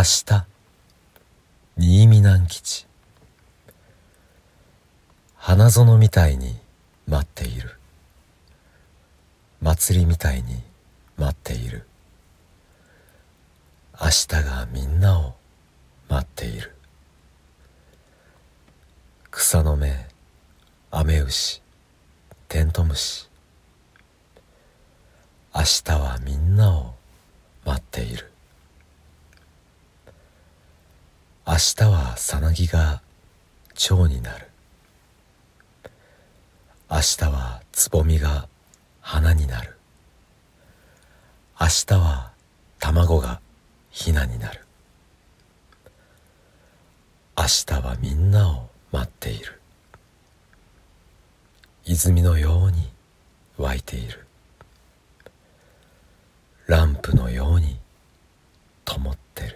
明日新見南吉。花園みたいに待っている。祭りみたいに待っている。明日がみんなを待っている。草の芽雨牛テントムシ。明日はみんなを待っている。明日はさなぎが蝶になる。明日はつぼみが花になる。明日は卵がひなになる。明日はみんなを待っている。泉のように湧いている。ランプのように灯ってる。